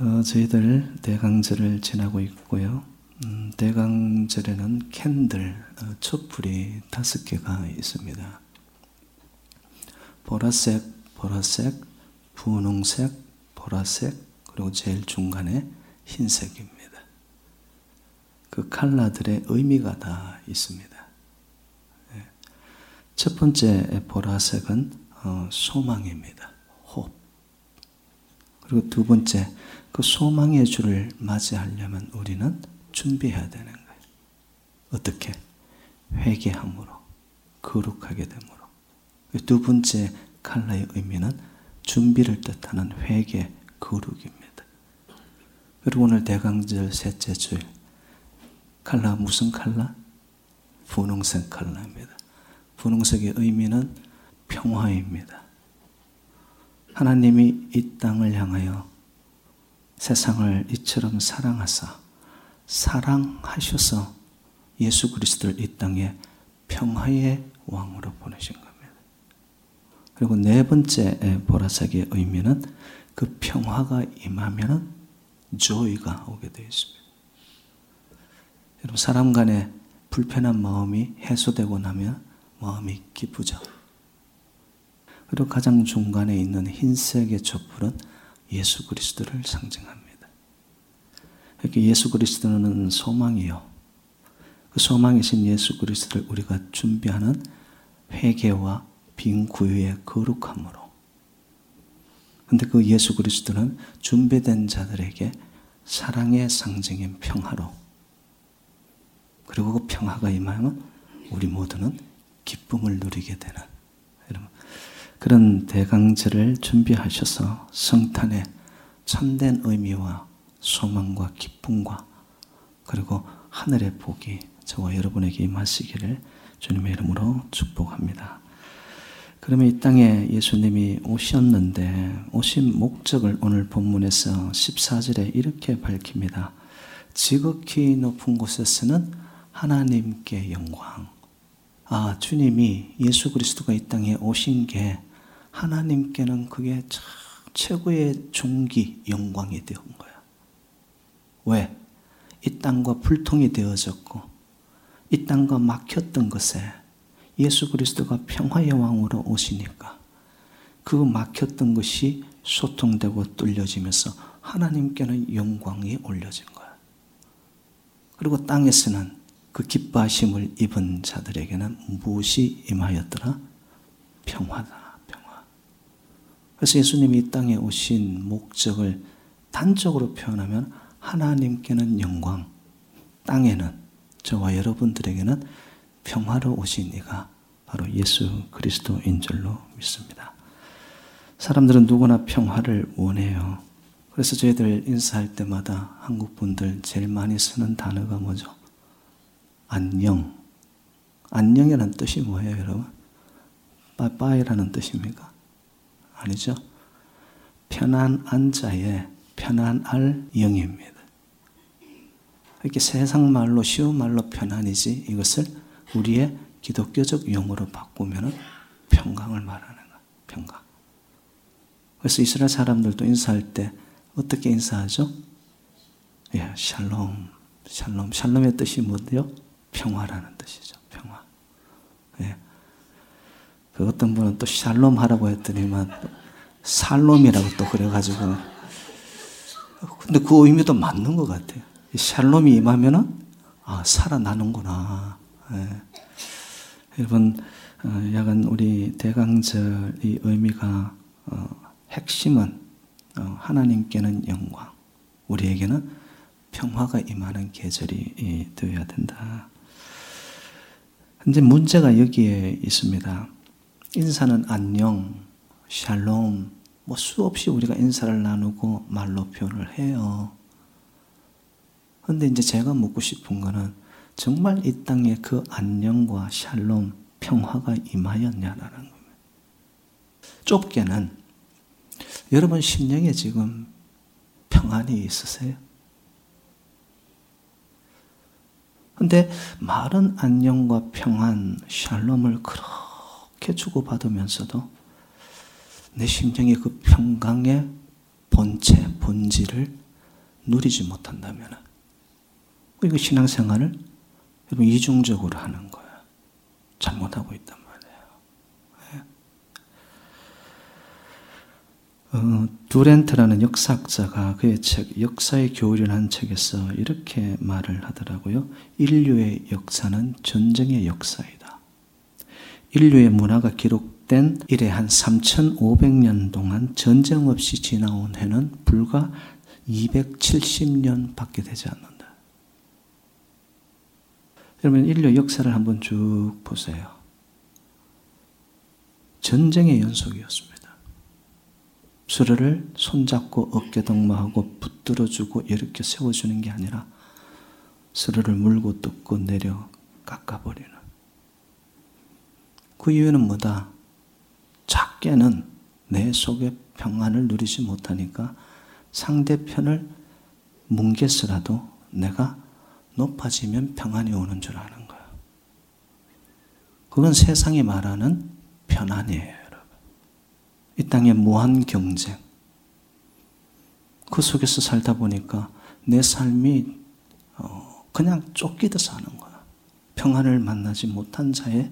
어, 저희들 대강절을 지나고 있고요. 음, 대강절에는 캔들, 어, 촛불이 다섯 개가 있습니다. 보라색, 보라색, 분홍색, 보라색, 그리고 제일 중간에 흰색입니다. 그 칼라들의 의미가 다 있습니다. 예. 첫 번째 보라색은 어, 소망입니다. 호 그리고 두 번째 그 소망의 주를 맞이하려면 우리는 준비해야 되는 거예요. 어떻게? 회개함으로, 거룩하게 됨으로. 두 번째 칼라의 의미는 준비를 뜻하는 회개, 거룩입니다. 그리고 오늘 대강절 셋째 주일, 칼라 무슨 칼라? 분홍색 칼라입니다. 분홍색의 의미는 평화입니다. 하나님이 이 땅을 향하여 세상을 이처럼 사랑하사 사랑하셔서 예수 그리스도를 이 땅에 평화의 왕으로 보내신 겁니다. 그리고 네 번째 보라색의 의미는 그 평화가 임하면 조이가 오게 되어 있습니다. 여러분 사람 간에 불편한 마음이 해소되고 나면 마음이 기쁘죠. 그리고 가장 중간에 있는 흰색의 촛불은 예수 그리스도를 상징합니다. 이렇게 예수 그리스도는 소망이요. 그 소망이신 예수 그리스도를 우리가 준비하는 회개와 빈 구유의 거룩함으로. 근데 그 예수 그리스도는 준비된 자들에게 사랑의 상징인 평화로. 그리고 그 평화가 임하면 우리 모두는 기쁨을 누리게 되는 그런 대강제를 준비하셔서 성탄의 참된 의미와 소망과 기쁨과 그리고 하늘의 복이 저와 여러분에게 임하시기를 주님의 이름으로 축복합니다. 그러면 이 땅에 예수님이 오셨는데 오신 목적을 오늘 본문에서 14절에 이렇게 밝힙니다. 지극히 높은 곳에서는 하나님께 영광. 아, 주님이 예수 그리스도가 이 땅에 오신 게 하나님께는 그게 최고의 종기, 영광이 되온 거야. 왜? 이 땅과 불통이 되어졌고, 이 땅과 막혔던 것에 예수 그리스도가 평화의 왕으로 오시니까 그 막혔던 것이 소통되고 뚫려지면서 하나님께는 영광이 올려진 거야. 그리고 땅에서는 그 기뻐하심을 입은 자들에게는 무엇이 임하였더라? 평화다, 평화. 그래서 예수님이 이 땅에 오신 목적을 단적으로 표현하면 하나님께는 영광, 땅에는 저와 여러분들에게는 평화로 오신 이가 바로 예수 그리스도인 줄로 믿습니다. 사람들은 누구나 평화를 원해요. 그래서 저희들 인사할 때마다 한국 분들 제일 많이 쓰는 단어가 뭐죠? 안녕. 안녕이라는 뜻이 뭐예요, 여러분? 빠빠이라는 뜻입니까? 아니죠? 편안한 자의 편안할 영입니다. 이렇게 세상 말로 쉬운 말로 편안이지 이것을 우리의 기독교적 용어로 바꾸면 평강을 말하는 거야. 평강. 그래서 이스라엘 사람들도 인사할 때 어떻게 인사하죠? 예, 샬롬. 샬롬. 샬롬의 뜻이 뭐예요? 평화라는 뜻이죠. 평화. 예. 그 어떤 분은 또 샬롬 하라고 했더니만 살롬이라고 또 그래가지고 근데 그 의미도 맞는 것 같아요. 샬롬이 임하면은 아 살아나는구나. 예. 여러분 어, 약간 우리 대강절의 의미가 어, 핵심은 어, 하나님께는 영광, 우리에게는 평화가 임하는 계절이 되어야 된다. 근데 문제가 여기에 있습니다. 인사는 안녕, 샬롬, 뭐 수없이 우리가 인사를 나누고 말로 표현을 해요. 근데 이제 제가 묻고 싶은 거는 정말 이 땅에 그 안녕과 샬롬, 평화가 임하였냐라는 겁니다. 좁게는 여러분 심령에 지금 평안이 있으세요? 근데 말은 안녕과 평안, 샬롬을 그렇게 주고받으면서도 내 심령의 그 평강의 본체, 본질을 누리지 못한다면 이거 신앙생활을 여러분 이중적으로 하는 거예요. 잘못하고 있단 말이에요. 어, 두렌트라는 역사학자가 그의 책 역사의 교훈이라는 책에서 이렇게 말을 하더라고요. 인류의 역사는 전쟁의 역사이다. 인류의 문화가 기록된 이래 한 3,500년 동안 전쟁 없이 지나온 해는 불과 270년 밖에 되지 않는다. 여러분, 인류 역사를 한번 쭉 보세요. 전쟁의 연속이었습니다. 수레를 손잡고 어깨 동무하고 붙들어주고 이렇게 세워주는 게 아니라 수레를 물고 뜯고 내려 깎아버리는. 그 이유는 뭐다? 작게는 내 속에 평안을 누리지 못하니까 상대편을 뭉개서라도 내가 높아지면 평안이 오는 줄 아는 거예요. 그건 세상이 말하는 편안이에요, 여러분. 이 땅의 무한 경쟁. 그 속에서 살다 보니까 내 삶이 어, 그냥 쫓기듯 사는 거야. 평안을 만나지 못한 자의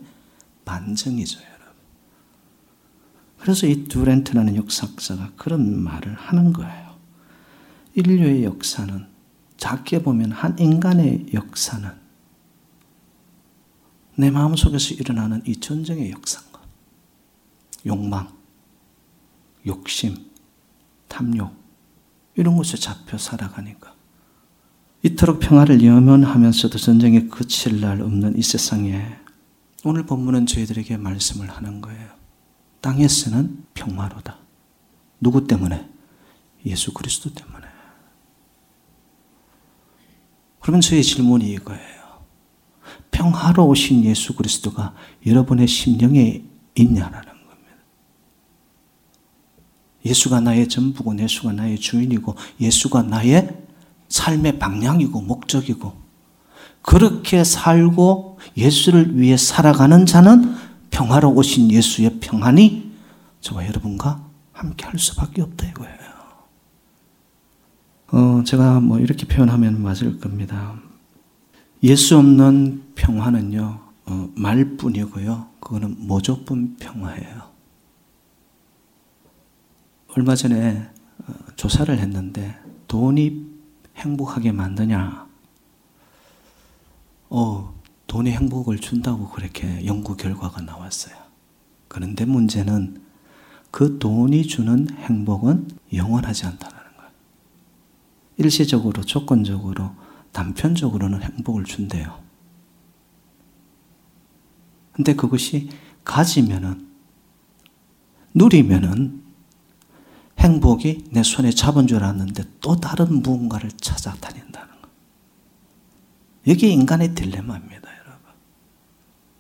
반증이죠, 여러분. 그래서 이 두렌트라는 역사학자가 그런 말을 하는 거예요. 인류의 역사는 작게 보면 한 인간의 역사는 내 마음속에서 일어나는 이 전쟁의 역사인가? 욕망, 욕심, 탐욕 이런 것에 잡혀 살아가니까 이토록 평화를 염원하면서도 전쟁에 그칠 날 없는 이 세상에 오늘 본문은 저희들에게 말씀을 하는 거예요. 땅에서는 평화로다. 누구 때문에? 예수 그리스도 때문에. 그러면 저의 질문이 이거예요. 평화로우신 예수 그리스도가 여러분의 심령에 있냐라는 겁니다. 예수가 나의 전부고 예수가 나의 주인이고 예수가 나의 삶의 방향이고 목적이고 그렇게 살고 예수를 위해 살아가는 자는 평화로우신 예수의 평안이 저와 여러분과 함께 할 수밖에 없다 이거예요. 어, 제가 뭐 이렇게 표현하면 맞을 겁니다. 예수 없는 평화는요, 어, 말뿐이고요. 그거는 모조뿐 평화예요. 얼마 전에 어, 조사를 했는데 돈이 행복하게 만드냐? 어, 돈이 행복을 준다고 그렇게 연구 결과가 나왔어요. 그런데 문제는 그 돈이 주는 행복은 영원하지 않다는 일시적으로, 조건적으로, 단편적으로는 행복을 준대요. 근데 그것이 가지면은, 누리면은 행복이 내 손에 잡은 줄 알았는데 또 다른 무언가를 찾아다닌다는 거. 이게 인간의 딜레마입니다.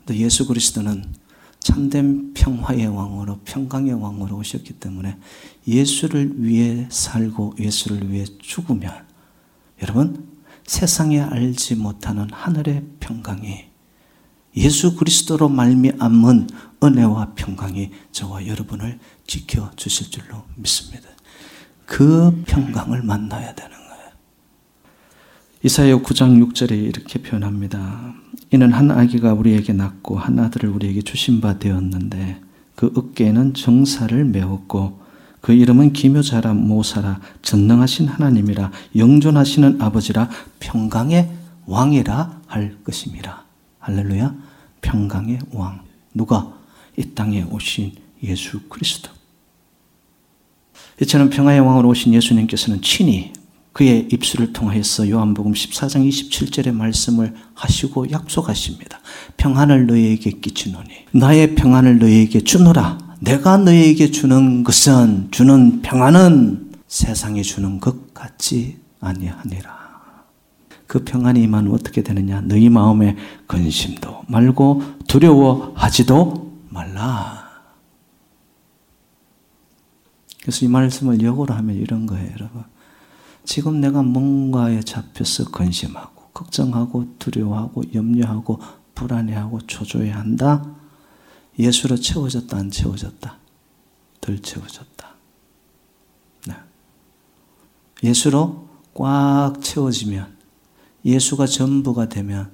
근데 예수 그리스도는 참된 평화의 왕으로 평강의 왕으로 오셨기 때문에 예수를 위해 살고 예수를 위해 죽으면 여러분 세상에 알지 못하는 하늘의 평강이 예수 그리스도로 말미암은 은혜와 평강이 저와 여러분을 지켜 주실 줄로 믿습니다. 그 평강을 만나야 되는 거예요. 이사야 9장 6절에 이렇게 표현합니다. 이는 한 아기가 우리에게 낳고 한 아들을 우리에게 주신 바 되었는데 그 어깨에는 정사를 메웠고 그 이름은 기묘자라 모사라 전능하신 하나님이라 영존하시는 아버지라 평강의 왕이라 할 것임이라. 할렐루야. 평강의 왕. 누가? 이 땅에 오신 예수 그리스도. 이처럼 평화의 왕으로 오신 예수님께서는 친히 그의 입술을 통하여서 요한복음 14장 27절의 말씀을 하시고 약속하십니다. 평안을 너희에게 끼치노니 나의 평안을 너희에게 주노라. 내가 너희에게 주는 것은 주는 평안은 세상에 주는 것 같지 아니하니라. 그 평안이 임하면 어떻게 되느냐? 너희 마음에 근심도 말고 두려워하지도 말라. 그래서 이 말씀을 역으로 하면 이런 거예요, 여러분. 지금 내가 뭔가에 잡혀서 근심하고 걱정하고 두려워하고 염려하고 불안해하고 초조해한다. 예수로 채워졌다 안 채워졌다? 덜 채워졌다. 네. 예수로 꽉 채워지면 예수가 전부가 되면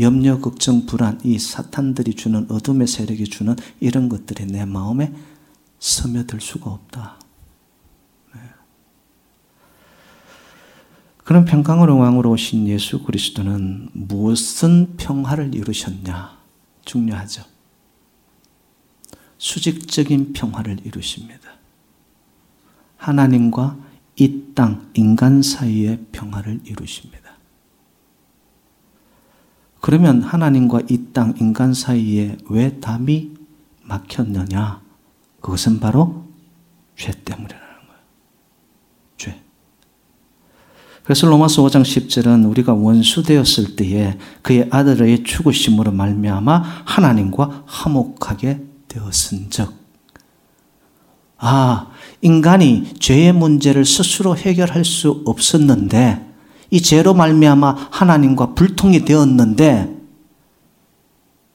염려, 걱정, 불안, 이 사탄들이 주는 어둠의 세력이 주는 이런 것들이 내 마음에 스며들 수가 없다. 그런 평강으로 왕으로 오신 예수 그리스도는 무슨 평화를 이루셨냐? 중요하죠. 수직적인 평화를 이루십니다. 하나님과 이 땅, 인간 사이의 평화를 이루십니다. 그러면 하나님과 이 땅, 인간 사이에 왜 담이 막혔느냐? 그것은 바로 죄 때문이라는 거예요. 죄. 그래서 로마서 5장 10절은 우리가 원수 되었을 때에 그의 아들의 죽으심으로 말미암아 하나님과 화목하게 되었은즉 아 인간이 죄의 문제를 스스로 해결할 수 없었는데 이 죄로 말미암아 하나님과 불통이 되었는데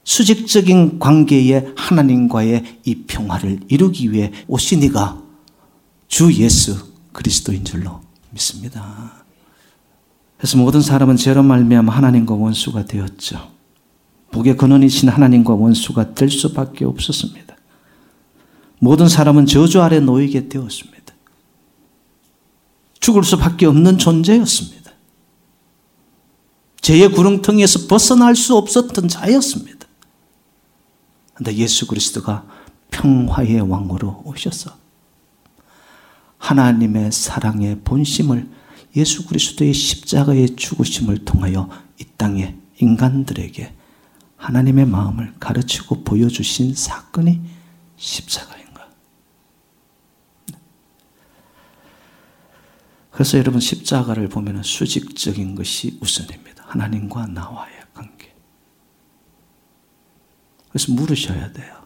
수직적인 관계에 하나님과의 이 평화를 이루기 위해 오신 이가 주 예수 그리스도인 줄로 믿습니다. 그래서 모든 사람은 죄로 말미암아 하나님과 원수가 되었죠. 복의 근원이신 하나님과 원수가 될 수밖에 없었습니다. 모든 사람은 저주 아래 놓이게 되었습니다. 죽을 수밖에 없는 존재였습니다. 죄의 구렁텅이에서 벗어날 수 없었던 자였습니다. 그런데 예수 그리스도가 평화의 왕으로 오셔서 하나님의 사랑의 본심을 예수 그리스도의 십자가의 죽으심을 통하여 이 땅의 인간들에게 하나님의 마음을 가르치고 보여주신 사건이 십자가인 가. 그래서 여러분 십자가를 보면 수직적인 것이 우선입니다. 하나님과 나와의 관계. 그래서 물으셔야 돼요.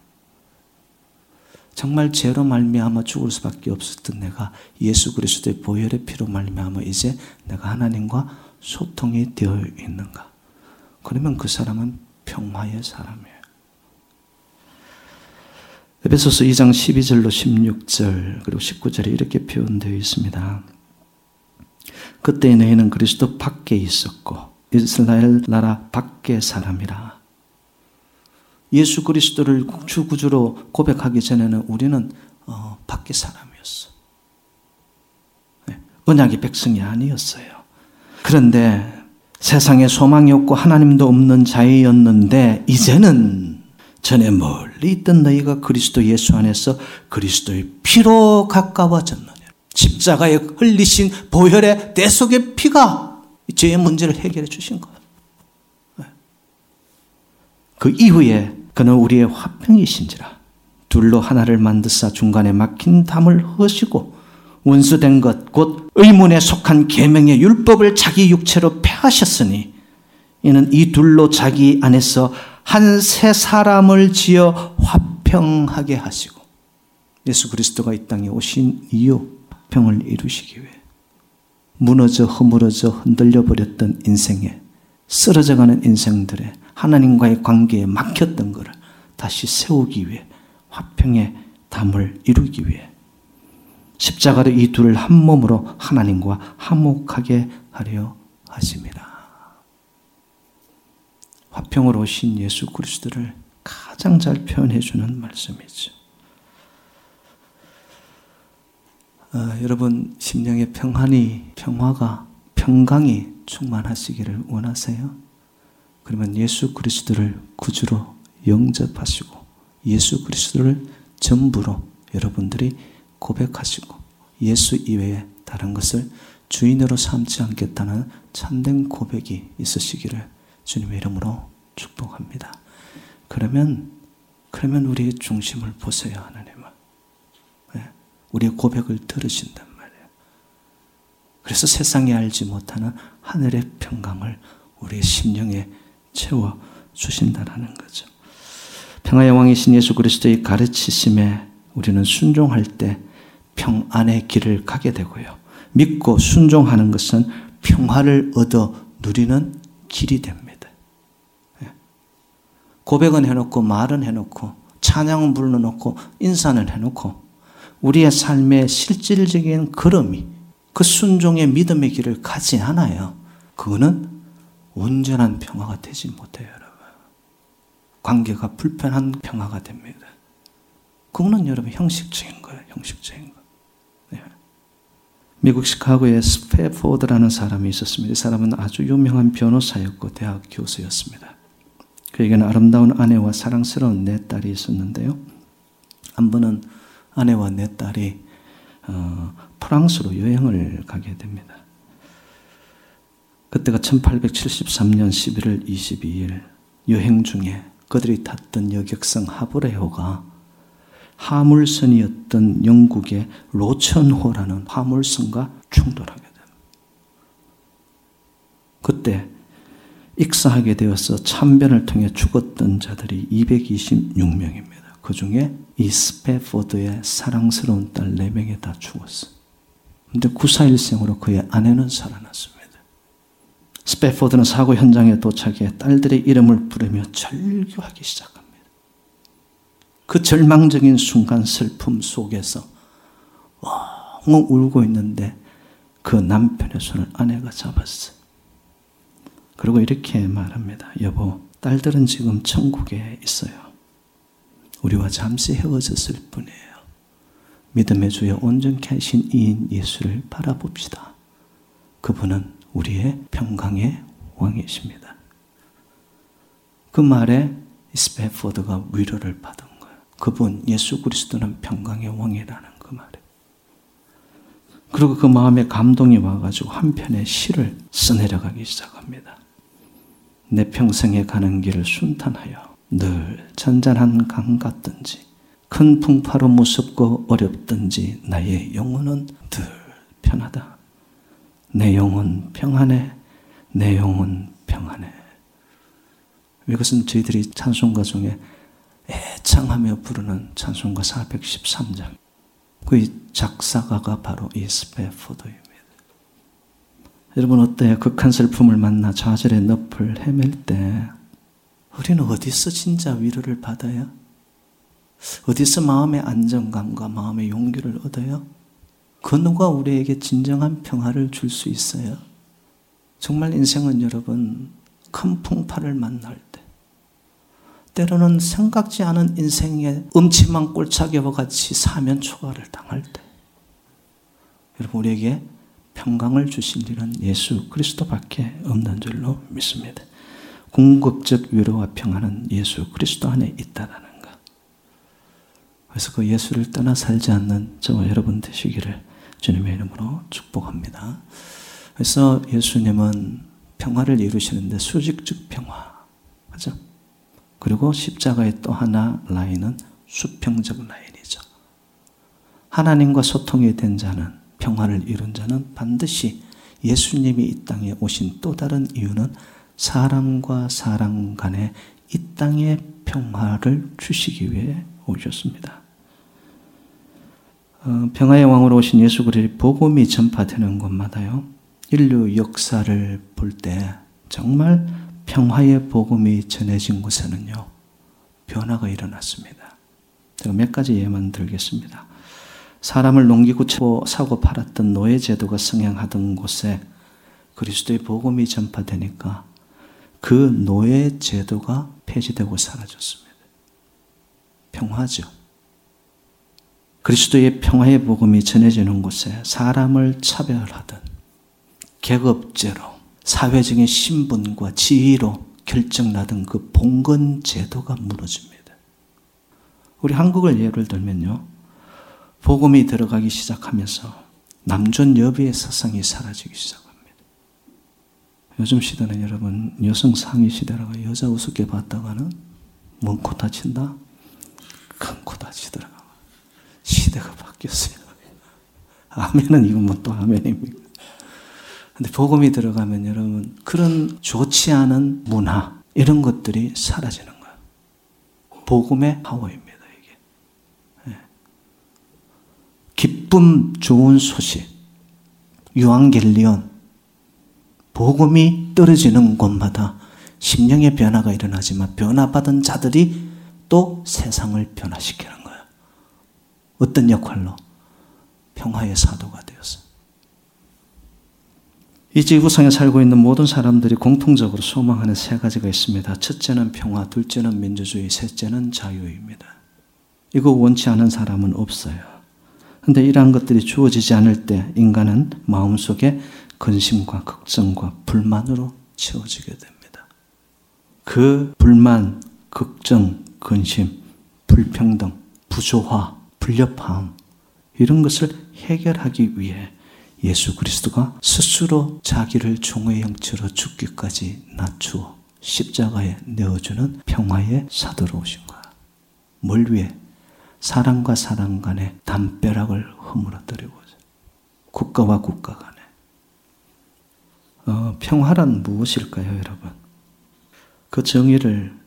정말 죄로 말미암아 죽을 수밖에 없었던 내가 예수 그리스도의 보혈의 피로 말미암아 이제 내가 하나님과 소통이 되어 있는가? 그러면 그 사람은 평화의 사람이에요. 에베소서 2장 12절로 16절 그리고 19절에 이렇게 표현되어 있습니다. 그때 너희는 그리스도 밖에 있었고 이스라엘 나라 밖의 사람이라. 예수 그리스도를 주 구주로 고백하기 전에는 우리는 어, 밖의 사람이었어. 네, 언약의 백성이 아니었어요. 그런데 세상에 소망이 없고 하나님도 없는 자였는데 이제는 전에 멀리 있던 너희가 그리스도 예수 안에서 그리스도의 피로 가까워졌느냐. 십자가에 흘리신 보혈의 대속의 피가 죄의 문제를 해결해 주신 거예요. 네. 그 이후에 그는 우리의 화평이신지라 둘로 하나를 만드사 중간에 막힌 담을 허시고 원수된 것 곧 의문에 속한 계명의 율법을 자기 육체로 폐하셨으니 이는 이 둘로 자기 안에서 한새 사람을 지어 화평하게 하시고 예수 그리스도가 이 땅에 오신 이유 화평을 이루시기 위해 무너져 허물어져 흔들려 버렸던 인생에 쓰러져가는 인생들의 하나님과의 관계에 막혔던 것을 다시 세우기 위해 화평의 담을 이루기 위해 십자가로 이 둘을 한 몸으로 하나님과 화목하게 하려 하십니다. 화평으로 오신 예수 그리스도를 가장 잘 표현해 주는 말씀이죠. 어, 여러분 심령의 평안이 평화가 평강이 충만하시기를 원하세요? 그러면 예수 그리스도를 구주로 영접하시고 예수 그리스도를 전부로 여러분들이 고백하시고 예수 이외에 다른 것을 주인으로 삼지 않겠다는 참된 고백이 있으시기를 주님의 이름으로 축복합니다. 그러면 그러면 우리의 중심을 보세요, 하나님은. 네? 우리의 고백을 들으신단 말이에요. 그래서 세상이 알지 못하는 하늘의 평강을 우리의 심령에 채워 주신다라는 거죠. 평화의 왕이신 예수 그리스도의 가르치심에 우리는 순종할 때 평안의 길을 가게 되고요. 믿고 순종하는 것은 평화를 얻어 누리는 길이 됩니다. 예. 고백은 해놓고 말은 해놓고 찬양은 불러놓고 인사는 해놓고 우리의 삶의 실질적인 걸음이 그 순종의 믿음의 길을 가지 않아요. 그거는 온전한 평화가 되지 못해요, 여러분. 관계가 불편한 평화가 됩니다. 그거는 여러분 형식적인 거예요, 형식적인 거. 네. 미국 시카고에 스페포드라는 사람이 있었습니다. 이 사람은 아주 유명한 변호사였고 대학 교수였습니다. 그에게는 아름다운 아내와 사랑스러운 네 딸이 있었는데요. 한 번은 아내와 네 딸이 어, 프랑스로 여행을 가게 됩니다. 그때가 1873년 11월 22일 여행 중에 그들이 탔던 여객선 하브레호가 화물선이었던 영국의 로천호라는 화물선과 충돌하게 됩니다. 그때 익사하게 되어서 참변을 통해 죽었던 자들이 226명입니다. 그 중에 이 스페포드의 사랑스러운 딸 4명이 다 죽었어. 근데 구사일생으로 그의 아내는 살아났습니다. 스페포드는 사고 현장에 도착해 딸들의 이름을 부르며 절규하기 시작합니다. 그 절망적인 순간 슬픔 속에서 엉엉 울고 있는데 그 남편의 손을 아내가 잡았어. 그리고 이렇게 말합니다. 여보, 딸들은 지금 천국에 있어요. 우리와 잠시 헤어졌을 뿐이에요. 믿음의 주여 온전케 하신 이인 예수를 바라봅시다. 그분은 우리의 평강의 왕이십니다. 그 말에 스페포드가 위로를 받은 거예요. 그분 예수 그리스도는 평강의 왕이라는 그 말에. 그리고 그 마음에 감동이 와가지고 한 편의 시를 써내려가기 시작합니다. 내 평생에 가는 길을 순탄하여 늘 잔잔한 강 같든지 큰 풍파로 무섭고 어렵든지 나의 영혼은 늘 편하다. 내 영혼 평안해. 내 영혼 평안해. 이것은 저희들이 찬송가 중에 애창하며 부르는 찬송가 413장. 그 작사가가 바로 이 스페포드입니다. 여러분 어때요? 극한 슬픔을 만나 좌절의 늪을 헤맬 때 우리는 어디서 진짜 위로를 받아요? 어디서 마음의 안정감과 마음의 용기를 얻어요? 그 누가 우리에게 진정한 평화를 줄 수 있어요? 정말 인생은 여러분 큰 풍파를 만날 때 때로는 생각지 않은 인생의 음침한 꼴차기와 같이 사면 초과를 당할 때 여러분 우리에게 평강을 주신 일은 예수 그리스도밖에 없는 줄로 믿습니다. 궁극적 위로와 평안은 예수 그리스도 안에 있다라는 것. 그래서 그 예수를 떠나 살지 않는 저와 여러분 되시기를 주님의 이름으로 축복합니다. 그래서 예수님은 평화를 이루시는데 수직적 평화. 그죠? 그리고 십자가의 또 하나 라인은 수평적 라인이죠. 하나님과 소통이 된 자는 평화를 이룬 자는 반드시 예수님이 이 땅에 오신 또 다른 이유는 사람과 사람 간의 이 땅의 평화를 주시기 위해 오셨습니다. 어, 평화의 왕으로 오신 예수 그리스도의 복음이 전파되는 곳마다요. 인류 역사를 볼 때 정말 평화의 복음이 전해진 곳에는요. 변화가 일어났습니다. 제가 몇 가지 예만 들겠습니다. 사람을 농기구 치고 사고 팔았던 노예 제도가 성행하던 곳에 그리스도의 복음이 전파되니까 그 노예 제도가 폐지되고 사라졌습니다. 평화죠. 그리스도의 평화의 복음이 전해지는 곳에 사람을 차별하던 계급제로 사회적인 신분과 지위로 결정나던 그 봉건 제도가 무너집니다. 우리 한국을 예를 들면요. 복음이 들어가기 시작하면서 남존 여비의 사상이 사라지기 시작합니다. 요즘 시대는 여러분 여성 상위 시대라고 여자 우습게 봤다가는 먼코 다친다? 큰코 다치더라고. 시대가 바뀌었어요. 아멘은 이건 뭐또 아멘입니까? 근데 복음이 들어가면 여러분 그런 좋지 않은 문화 이런 것들이 사라지는 거예요. 복음의 파워입니다 이게. 네. 기쁨 좋은 소식 유앙겔리온 복음이 떨어지는 곳마다 심령의 변화가 일어나지만 변화받은 자들이 또 세상을 변화시키는 거예요. 어떤 역할로? 평화의 사도가 되었어. 이 지구상에 살고 있는 모든 사람들이 공통적으로 소망하는 세 가지가 있습니다. 첫째는 평화, 둘째는 민주주의, 셋째는 자유입니다. 이거 원치 않은 사람은 없어요. 근데 이러한 것들이 주어지지 않을 때 인간은 마음속에 근심과 걱정과 불만으로 채워지게 됩니다. 그 불만, 걱정, 근심, 불평등, 부조화, 불협화음 이런 것을 해결하기 위해 예수 그리스도가 스스로 자기를 종의 형체로 죽기까지 낮추어 십자가에 내어주는 평화의 사도로 오신 거야. 뭘 위해? 사람과 사람 간의 담벼락을 허물어뜨리고 국가와 국가 간에. 어, 평화란 무엇일까요, 여러분? 그 정의를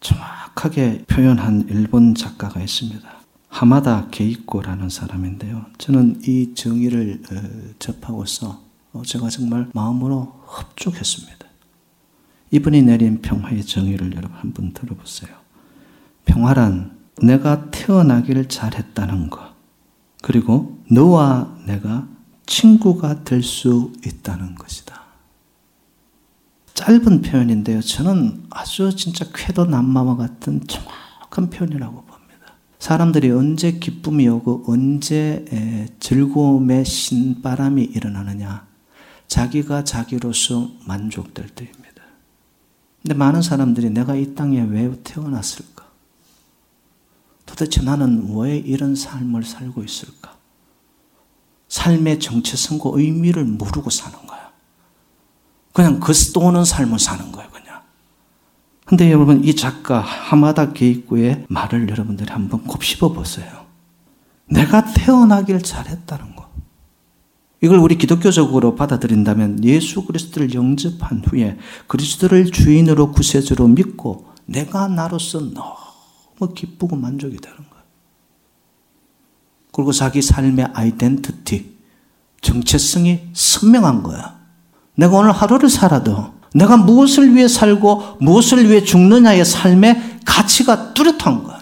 정확하게 표현한 일본 작가가 있습니다. 하마다 게이코라는 사람인데요. 저는 이 정의를 어, 접하고서 어, 제가 정말 마음으로 흡족했습니다. 이분이 내린 평화의 정의를 여러분 한번 들어보세요. 평화란 내가 태어나기를 잘했다는 것, 그리고 너와 내가 친구가 될 수 있다는 것이다. 짧은 표현인데요. 저는 아주 진짜 쾌도 남마와 같은 정확한 표현이라고 사람들이 언제 기쁨이 오고 언제 즐거움의 신바람이 일어나느냐. 자기가 자기로서 만족될 때입니다. 근데 많은 사람들이 내가 이 땅에 왜 태어났을까? 도대체 나는 왜 이런 삶을 살고 있을까? 삶의 정체성과 의미를 모르고 사는 거야. 그냥 그 떠오는 삶을 사는 거야. 근데 여러분 이 작가 하마다 게이꾸의 말을 여러분들이 한번 곱씹어 보세요. 내가 태어나길 잘했다는 거. 이걸 우리 기독교적으로 받아들인다면 예수 그리스도를 영접한 후에 그리스도를 주인으로 구세주로 믿고 내가 나로서 너무 기쁘고 만족이 되는 거예요. 그리고 자기 삶의 아이덴티티, 정체성이 선명한 거야. 내가 오늘 하루를 살아도 내가 무엇을 위해 살고 무엇을 위해 죽느냐의 삶의 가치가 뚜렷한 거예요.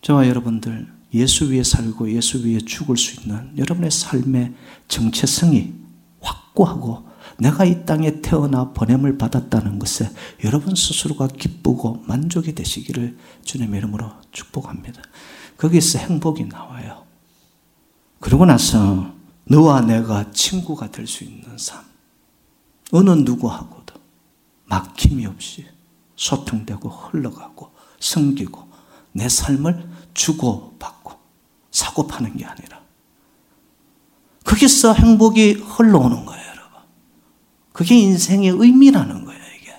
저와 여러분들 예수 위에 살고 예수 위에 죽을 수 있는 여러분의 삶의 정체성이 확고하고 내가 이 땅에 태어나 보냄을 받았다는 것에 여러분 스스로가 기쁘고 만족이 되시기를 주님의 이름으로 축복합니다. 거기서 행복이 나와요. 그러고 나서 너와 내가 친구가 될 수 있는 삶. 어느 누구하고도 막힘이 없이 소통되고 흘러가고 섬기고 내 삶을 주고받고 사고파는 게 아니라 거기서 행복이 흘러오는 거예요, 여러분. 그게 인생의 의미라는 거예요, 이게.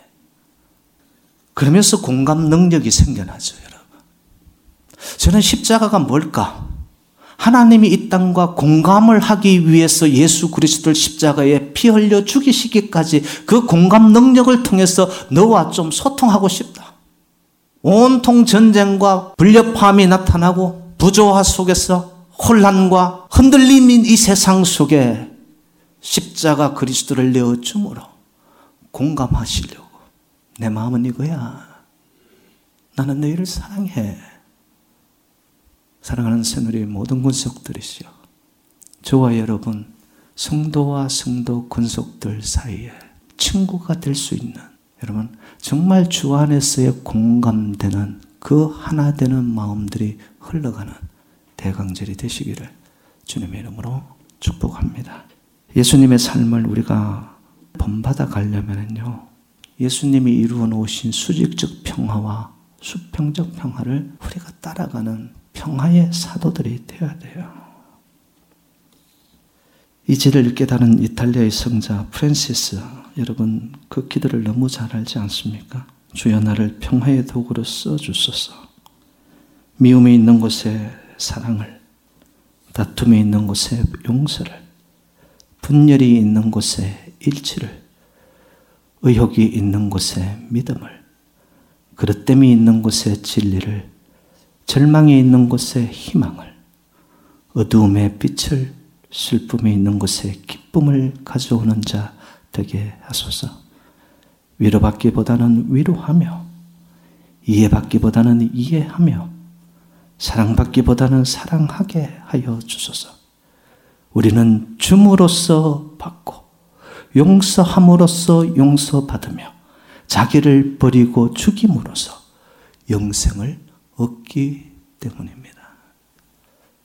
그러면서 공감 능력이 생겨나죠, 여러분. 저는 십자가가 뭘까? 하나님이 이 땅과 공감을 하기 위해서 예수 그리스도를 십자가에 피 흘려 죽이시기까지 그 공감 능력을 통해서 너와 좀 소통하고 싶다. 온통 전쟁과 불협화음이 나타나고 부조화 속에서 혼란과 흔들림인 이 세상 속에 십자가 그리스도를 내어 주므로 공감하시려고 내 마음은 이거야. 나는 너희를 사랑해. 사랑하는 새누리 모든 군속들이시여. 저와 여러분, 성도와 성도 군속들 사이에 친구가 될 수 있는 여러분 정말 주 안에서의 공감되는 그 하나 되는 마음들이 흘러가는 대강절이 되시기를 주님의 이름으로 축복합니다. 예수님의 삶을 우리가 본받아 가려면요. 예수님이 이루어 놓으신 수직적 평화와 수평적 평화를 우리가 따라가는 평화의 사도들이 되어야 돼요. 이 지를 깨달은 이탈리아의 성자 프랜시스 여러분 그 기도를 너무 잘 알지 않습니까? 주여 나를 평화의 도구로 써 주소서. 미움이 있는 곳에 사랑을, 다툼이 있는 곳에 용서를, 분열이 있는 곳에 일치를, 의혹이 있는 곳에 믿음을, 그릇됨이 있는 곳에 진리를, 절망이 있는 곳에 희망을, 어두움에 빛을, 슬픔이 있는 곳에 기쁨을 가져오는 자 되게 하소서. 위로받기보다는 위로하며, 이해받기보다는 이해하며, 사랑받기보다는 사랑하게 하여 주소서. 우리는 줌으로써 받고 용서함으로써 용서받으며 자기를 버리고 죽임으로써 영생을 얻기 때문입니다.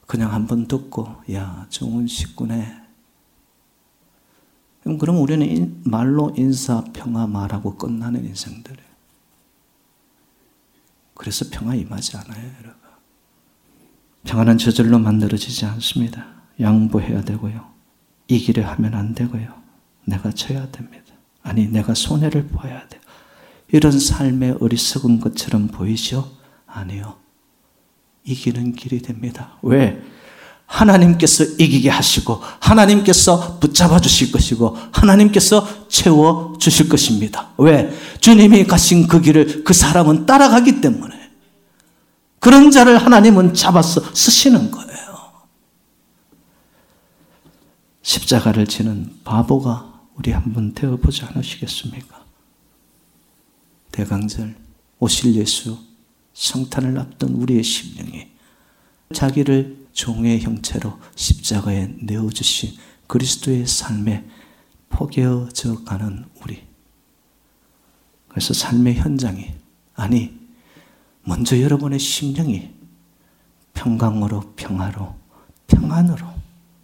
그냥 한 번 듣고 야 좋은 식구네. 그럼 우리는 말로 인사 평화 말하고 끝나는 인생들이에요. 그래서 평화 임하지 않아요, 여러분. 평화는 저절로 만들어지지 않습니다. 양보해야 되고요. 이기려 하면 안 되고요. 내가 져야 됩니다. 아니, 내가 손해를 봐야 돼요. 이런 삶의 어리석은 것처럼 보이죠? 아니요. 이기는 길이 됩니다. 왜? 하나님께서 이기게 하시고, 하나님께서 붙잡아 주실 것이고, 하나님께서 채워 주실 것입니다. 왜? 주님이 가신 그 길을 그 사람은 따라가기 때문에. 그런 자를 하나님은 잡아서 쓰시는 거예요. 십자가를 지는 바보가 우리 한번 되어보지 않으시겠습니까? 대강절, 오실 예수, 성탄을 앞둔 우리의 심령이 자기를 종의 형체로 십자가에 내어주신 그리스도의 삶에 포개어져 가는 우리. 그래서 삶의 현장이, 아니, 먼저 여러분의 심령이 평강으로, 평화로, 평안으로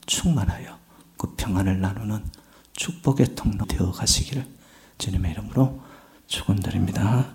충만하여 그 평안을 나누는 축복의 통로 되어 가시기를 주님의 이름으로 축원드립니다.